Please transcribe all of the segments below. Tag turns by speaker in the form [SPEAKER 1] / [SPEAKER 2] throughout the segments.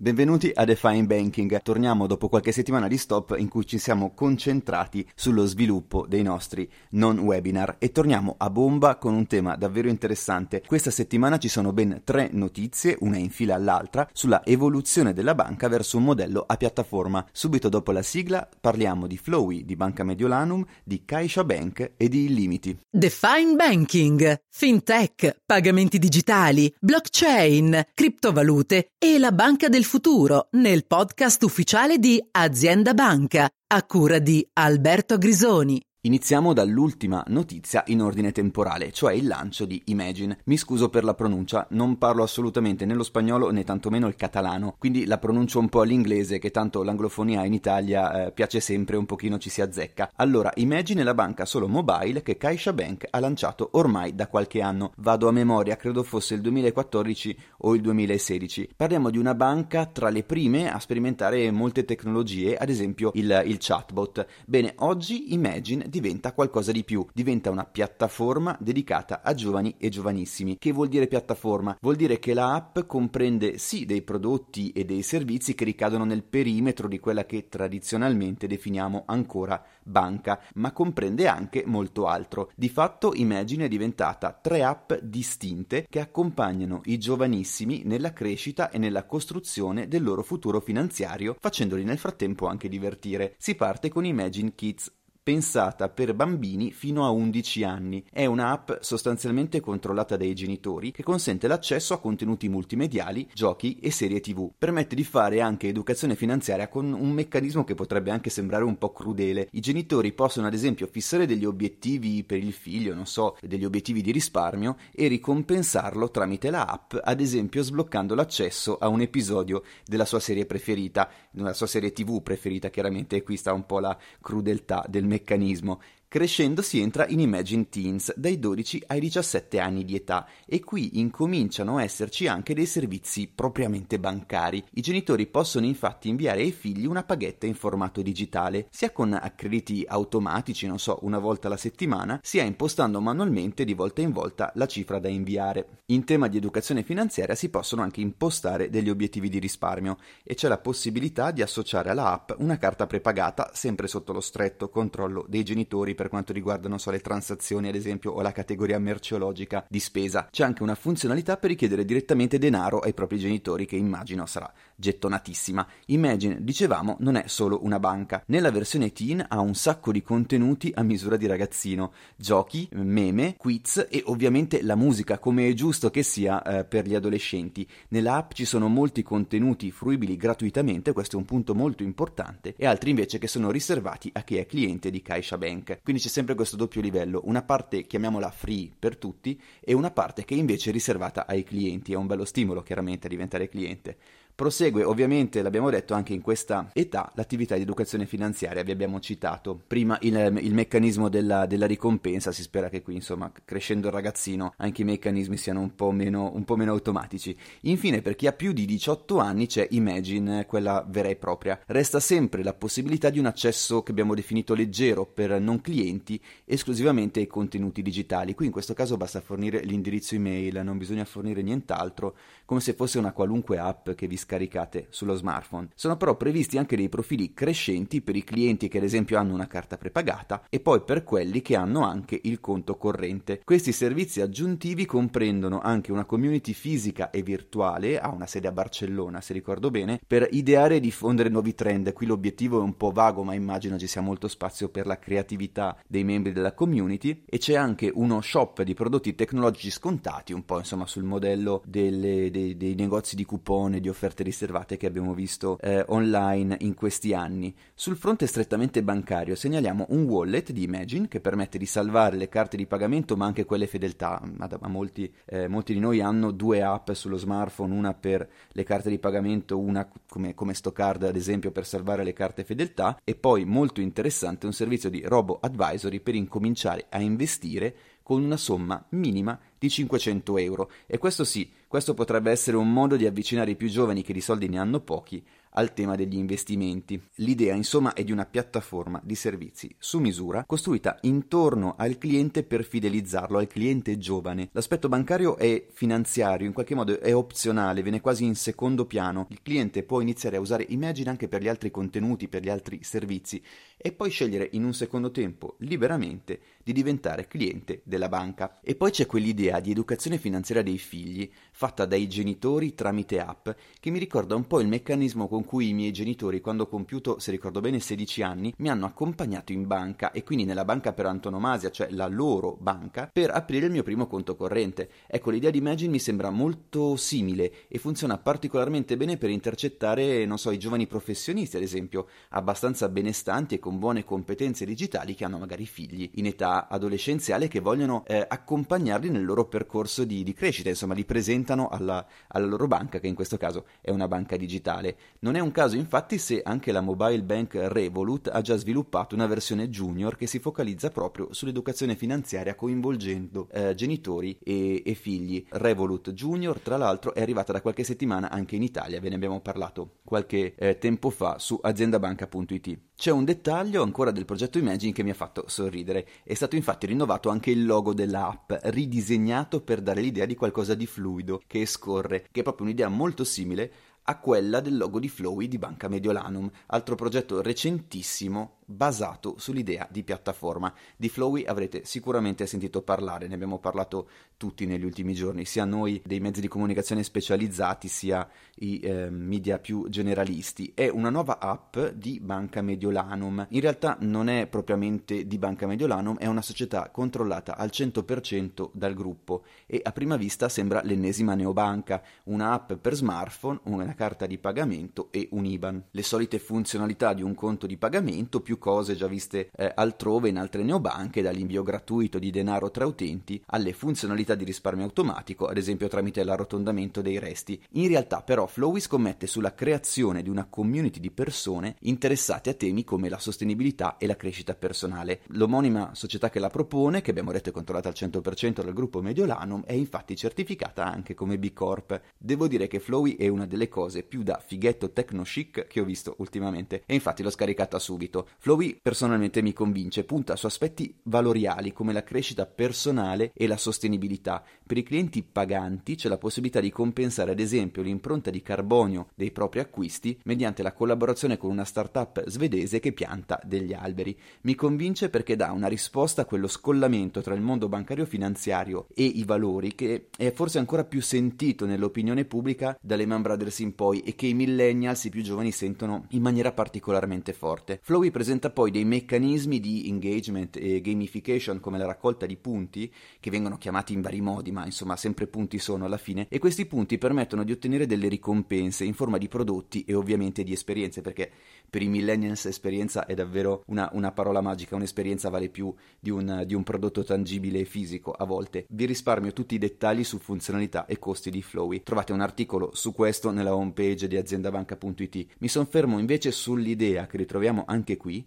[SPEAKER 1] Benvenuti a Define Banking. Torniamo dopo qualche settimana di stop in cui ci siamo concentrati sullo sviluppo dei nostri non webinar e torniamo a bomba con un tema davvero interessante. Questa settimana ci sono ben tre notizie, una in fila all'altra, sulla evoluzione della banca verso un modello a piattaforma. Subito dopo la sigla parliamo di Flowy, di Banca Mediolanum, di Caixa Bank e di Illimiti.
[SPEAKER 2] Define Banking, FinTech, pagamenti digitali, blockchain, criptovalute e la banca del futuro nel podcast ufficiale di Azienda Banca, a cura di Alberto Grisoni.
[SPEAKER 1] Iniziamo dall'ultima notizia in ordine temporale, cioè il lancio di Imagine. Mi scuso per la pronuncia, non parlo assolutamente né lo spagnolo né tantomeno il catalano, quindi la pronuncio un po' all'inglese che tanto l'anglofonia in Italia eh, piace sempre, un pochino ci si azzecca. Allora, Imagine è la banca solo mobile che Caixa Bank ha lanciato ormai da qualche anno. Vado a memoria, credo fosse il 2014 o il 2016. Parliamo di una banca tra le prime a sperimentare molte tecnologie, ad esempio il, il chatbot. Bene, oggi Imagine diventa qualcosa di più, diventa una piattaforma dedicata a giovani e giovanissimi. Che vuol dire piattaforma? Vuol dire che la app comprende sì dei prodotti e dei servizi che ricadono nel perimetro di quella che tradizionalmente definiamo ancora banca, ma comprende anche molto altro. Di fatto Imagine è diventata tre app distinte che accompagnano i giovanissimi nella crescita e nella costruzione del loro futuro finanziario, facendoli nel frattempo anche divertire. Si parte con Imagine Kids pensata per bambini fino a 11 anni. È un'app sostanzialmente controllata dai genitori che consente l'accesso a contenuti multimediali, giochi e serie TV. Permette di fare anche educazione finanziaria con un meccanismo che potrebbe anche sembrare un po' crudele. I genitori possono ad esempio fissare degli obiettivi per il figlio, non so, degli obiettivi di risparmio e ricompensarlo tramite la app, ad esempio sbloccando l'accesso a un episodio della sua serie preferita, della sua serie TV preferita, chiaramente e qui sta un po' la crudeltà del meccanismo meccanismo Crescendo si entra in Imagine Teens dai 12 ai 17 anni di età e qui incominciano a esserci anche dei servizi propriamente bancari. I genitori possono infatti inviare ai figli una paghetta in formato digitale, sia con accrediti automatici, non so, una volta alla settimana, sia impostando manualmente di volta in volta la cifra da inviare. In tema di educazione finanziaria si possono anche impostare degli obiettivi di risparmio e c'è la possibilità di associare alla app una carta prepagata sempre sotto lo stretto controllo dei genitori per quanto riguarda, non so, le transazioni ad esempio o la categoria merceologica di spesa. C'è anche una funzionalità per richiedere direttamente denaro ai propri genitori che immagino sarà gettonatissima. Imagine, dicevamo, non è solo una banca. Nella versione teen ha un sacco di contenuti a misura di ragazzino, giochi, meme, quiz e ovviamente la musica, come è giusto che sia eh, per gli adolescenti. Nella app ci sono molti contenuti fruibili gratuitamente, questo è un punto molto importante, e altri invece che sono riservati a chi è cliente di Caixa Bank. Quindi c'è sempre questo doppio livello, una parte chiamiamola free per tutti e una parte che invece è riservata ai clienti, è un bello stimolo chiaramente a diventare cliente. Prosegue ovviamente, l'abbiamo detto, anche in questa età l'attività di educazione finanziaria, vi abbiamo citato prima il, il meccanismo della, della, ricompensa, si spera che qui insomma crescendo il ragazzino anche i meccanismi siano un po, meno, un po' meno automatici. Infine per chi ha più di 18 anni c'è Imagine, quella vera e propria. Resta sempre la possibilità di un accesso che abbiamo definito leggero per non clienti esclusivamente ai contenuti digitali. Qui in questo caso basta fornire l'indirizzo email, non bisogna fornire nient'altro, come se fosse una qualunque app che vi scaricate sullo smartphone. Sono però previsti anche dei profili crescenti per i clienti che ad esempio hanno una carta prepagata e poi per quelli che hanno anche il conto corrente. Questi servizi aggiuntivi comprendono anche una community fisica e virtuale, ha una sede a Barcellona se ricordo bene, per ideare e diffondere nuovi trend. Qui l'obiettivo è un po' vago ma immagino ci sia molto spazio per la creatività dei membri della community e c'è anche uno shop di prodotti tecnologici scontati, un po' insomma sul modello delle, dei, dei negozi di coupon di offerte offerte riservate che abbiamo visto eh, online in questi anni. Sul fronte strettamente bancario segnaliamo un wallet di Imagine che permette di salvare le carte di pagamento ma anche quelle fedeltà. Ma molti, eh, molti, di noi hanno due app sullo smartphone, una per le carte di pagamento, una come, come Stockcard ad esempio per salvare le carte fedeltà e poi molto interessante un servizio di robo advisory per incominciare a investire con una somma minima di 500 euro. E questo sì, questo potrebbe essere un modo di avvicinare i più giovani che di soldi ne hanno pochi al tema degli investimenti. L'idea insomma è di una piattaforma di servizi su misura costruita intorno al cliente per fidelizzarlo, al cliente giovane. L'aspetto bancario è finanziario, in qualche modo è opzionale, viene quasi in secondo piano. Il cliente può iniziare a usare Imagine anche per gli altri contenuti, per gli altri servizi e poi scegliere in un secondo tempo liberamente di diventare cliente della banca. E poi c'è quell'idea di educazione finanziaria dei figli fatta dai genitori tramite app che mi ricorda un po' il meccanismo con cui i miei genitori quando ho compiuto, se ricordo bene, 16 anni mi hanno accompagnato in banca e quindi nella banca per antonomasia, cioè la loro banca, per aprire il mio primo conto corrente. Ecco, l'idea di Imagine mi sembra molto simile e funziona particolarmente bene per intercettare, non so, i giovani professionisti, ad esempio, abbastanza benestanti e con buone competenze digitali che hanno magari figli in età adolescenziale che vogliono eh, accompagnarli nel loro percorso di, di crescita, insomma, li presentano presentano alla, alla, loro banca, che in questo caso è una banca digitale. Non è un caso infatti se anche la mobile bank Revolut ha già sviluppato una versione junior che si focalizza proprio sull'educazione finanziaria coinvolgendo eh, genitori e, e, figli. Revolut Junior, tra l'altro, è arrivata da qualche settimana anche in Italia, ve ne abbiamo parlato qualche eh, tempo fa su aziendabanca.it. C'è un dettaglio ancora del progetto Imagine che mi ha fatto sorridere. È stato infatti rinnovato anche il logo dell'app, ridisegnato per dare l'idea di qualcosa di fluido che scorre, che è proprio un'idea molto simile a quella del logo di Flowy di Banca Mediolanum, altro progetto recentissimo basato sull'idea di piattaforma. Di Flowy avrete sicuramente sentito parlare, ne abbiamo parlato tutti negli ultimi giorni, sia noi dei mezzi di comunicazione specializzati, sia i eh, media più generalisti. È una nuova app di Banca Mediolanum. In realtà non è propriamente di Banca Mediolanum, è una società controllata al 100% dal gruppo e a prima vista sembra l'ennesima neobanca, una app per smartphone, una carta di pagamento e un IBAN. Le solite funzionalità di un conto di pagamento, più cose già viste eh, altrove in altre neobanche, dall'invio gratuito di denaro tra utenti alle funzionalità di risparmio automatico, ad esempio tramite l'arrotondamento dei resti. In realtà però Flowy scomette sulla creazione di una community di persone interessate a temi come la sostenibilità e la crescita personale. L'omonima società che la propone, che abbiamo detto è controllata al 100% dal gruppo Mediolanum, è infatti certificata anche come B Corp. Devo dire che Flowy è una delle cose più da fighetto techno chic che ho visto ultimamente e infatti l'ho scaricata subito. Flowy personalmente mi convince, punta su aspetti valoriali come la crescita personale e la sostenibilità. Per i clienti paganti c'è la possibilità di compensare ad esempio l'impronta di carbonio dei propri acquisti mediante la collaborazione con una startup svedese che pianta degli alberi. Mi convince perché dà una risposta a quello scollamento tra il mondo bancario finanziario e i valori che è forse ancora più sentito nell'opinione pubblica dalle Man Brothers in poi e che i millennials, i più giovani, sentono in maniera particolarmente forte. Flowy presenta poi dei meccanismi di engagement e gamification come la raccolta di punti, che vengono chiamati in vari modi, ma insomma sempre punti sono alla fine, e questi punti permettono di ottenere delle ricompense in forma di prodotti e ovviamente di esperienze, perché per i millennials esperienza è davvero una, una parola magica, un'esperienza vale più di un, di un, prodotto tangibile e fisico a volte. Vi risparmio tutti i dettagli su funzionalità e costi di Flowy. Trovate un articolo su questo nella homepage di aziendabanca.it. Mi soffermo invece sull'idea che ritroviamo anche qui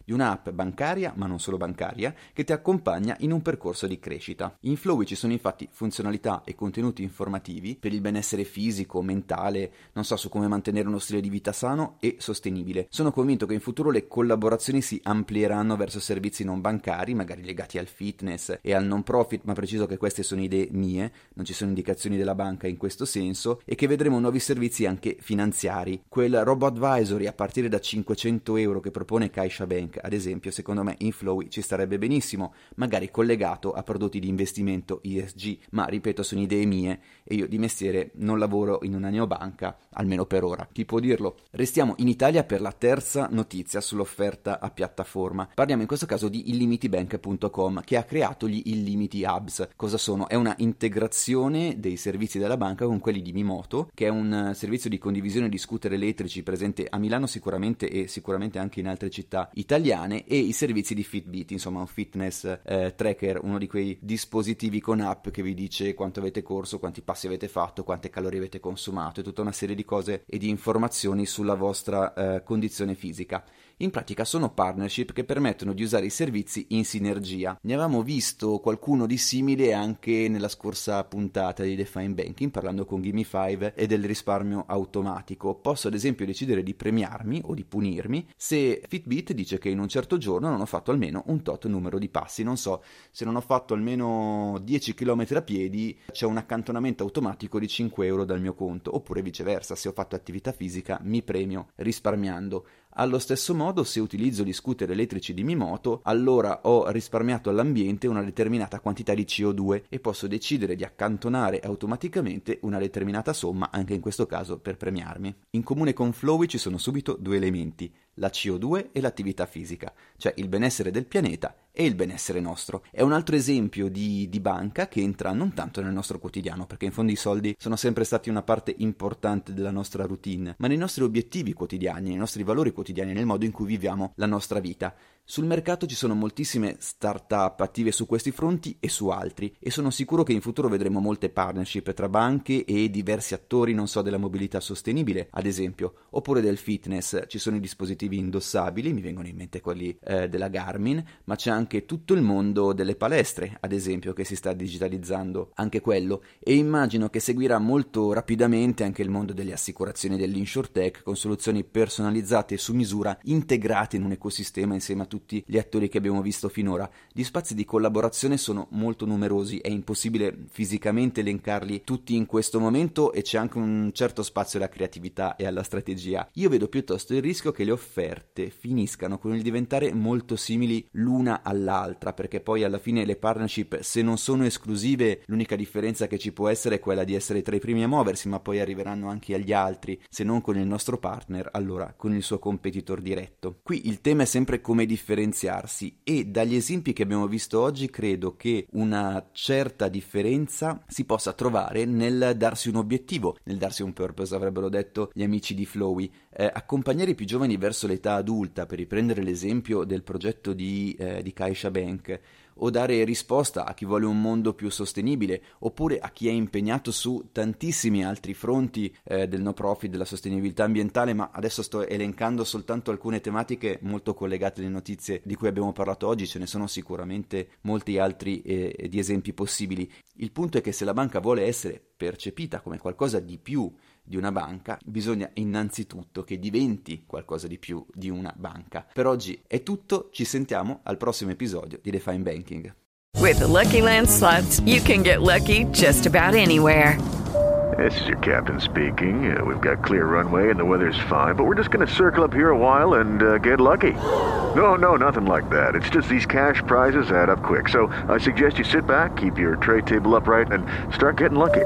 [SPEAKER 1] di un'app bancaria, ma non solo bancaria, che ti accompagna in un percorso di crescita. In Flowy ci sono infatti funzionalità e contenuti informativi per il benessere fisico, mentale, non so su come mantenere uno stile di vita sano e sostenibile. Sono convinto che in futuro le collaborazioni si amplieranno verso servizi non bancari, magari legati al fitness e al non profit, ma preciso che queste sono idee mie, non ci sono indicazioni della banca in questo senso, e che vedremo nuovi servizi anche finanziari. Quel robo advisory a partire da 500 euro che propone CaixaBank Bank, ad esempio, secondo me in Flowy ci starebbe benissimo, magari collegato a prodotti di investimento ESG, ma ripeto, sono idee mie e io di mestiere non lavoro in una neobanca, almeno per ora. Chi può dirlo? Restiamo in Italia per la terza notizia sull'offerta a piattaforma. Parliamo in questo caso di illimitibank.com che ha creato gli Illimiti Hubs. Cosa sono? È una integrazione dei servizi della banca con quelli di Mimoto, che è un servizio di condivisione di scooter elettrici presente a Milano sicuramente e sicuramente anche in altre città italiane italiane e i servizi di Fitbit, insomma un fitness eh, tracker, uno di quei dispositivi con app che vi dice quanto avete corso, quanti passi avete fatto, quante calorie avete consumato e tutta una serie di cose e di informazioni sulla vostra eh, condizione fisica. In pratica sono partnership che permettono di usare i servizi in sinergia. Ne avevamo visto qualcuno di simile anche nella scorsa puntata di Define Banking parlando con Gimme5 e del risparmio automatico. Posso ad esempio decidere di premiarmi o di punirmi se Fitbit dice che in un certo giorno non ho fatto almeno un tot numero di passi. Non so, se non ho fatto almeno 10 km a piedi c'è un accantonamento automatico di 5 euro dal mio conto, oppure viceversa, se ho fatto attività fisica mi premio risparmiando. Allo stesso modo, se utilizzo gli scooter elettrici di Mimoto, allora ho risparmiato all'ambiente una determinata quantità di CO2 e posso decidere di accantonare automaticamente una determinata somma, anche in questo caso per premiarmi. In comune con Flowy ci sono subito due elementi, la CO2 e l'attività fisica, cioè il benessere del pianeta e il benessere nostro. È un altro esempio di, di, banca che entra non tanto nel nostro quotidiano, perché in fondo i soldi sono sempre stati una parte importante della nostra routine, ma nei nostri obiettivi quotidiani, nei nostri valori quotidiani, nel modo in cui viviamo la nostra vita. Sul mercato ci sono moltissime start-up attive su questi fronti e su altri e sono sicuro che in futuro vedremo molte partnership tra banche e diversi attori, non so, della mobilità sostenibile, ad esempio, oppure del fitness. Ci sono i dispositivi indossabili, mi vengono in mente quelli eh, della Garmin, ma c'è anche tutto il mondo delle palestre, ad esempio, che si sta digitalizzando, anche quello, e immagino che seguirà molto rapidamente anche il mondo delle assicurazioni dell'insurtech con soluzioni personalizzate e su misura integrate in un ecosistema insieme a tutti gli attori che abbiamo visto finora. Gli spazi di collaborazione sono molto numerosi, è impossibile fisicamente elencarli tutti in questo momento e c'è anche un certo spazio alla creatività e alla strategia. Io vedo piuttosto il rischio che le offerte finiscano con il diventare molto simili l'una all'altra, perché poi alla fine le partnership, se non sono esclusive, l'unica differenza che ci può essere è quella di essere tra i primi a muoversi, ma poi arriveranno anche agli altri, se non con il nostro partner, allora con il suo competitor diretto. Qui il tema è sempre come differenziarsi e dagli esempi che abbiamo visto oggi credo che una certa differenza si possa trovare nel darsi un obiettivo, nel darsi un purpose, avrebbero detto gli amici di Flowy, eh, accompagnare i più giovani verso l'età adulta, per riprendere l'esempio del progetto di, eh, di Caixa Bank, o dare risposta a chi vuole un mondo più sostenibile, oppure a chi è impegnato su tantissimi altri fronti eh, del no profit, della sostenibilità ambientale, ma adesso sto elencando soltanto alcune tematiche molto collegate alle notizie di cui abbiamo parlato oggi, ce ne sono sicuramente molti altri eh, di esempi possibili. Il punto è che se la banca vuole essere percepita come qualcosa di più di una banca, bisogna innanzitutto che diventi qualcosa di più di una banca. Per oggi è tutto, ci sentiamo al prossimo episodio di Define Banking.
[SPEAKER 3] With the Lucky Land slots, you can get lucky just about anywhere.
[SPEAKER 4] This is your captain speaking. Uh, we've got clear runway and the weather's fine, but we're just going to circle up here a while and uh, get lucky. No, no, nothing like that. It's just these cash prizes add up quick. So I suggest you sit back, keep your tray table upright, and start getting lucky.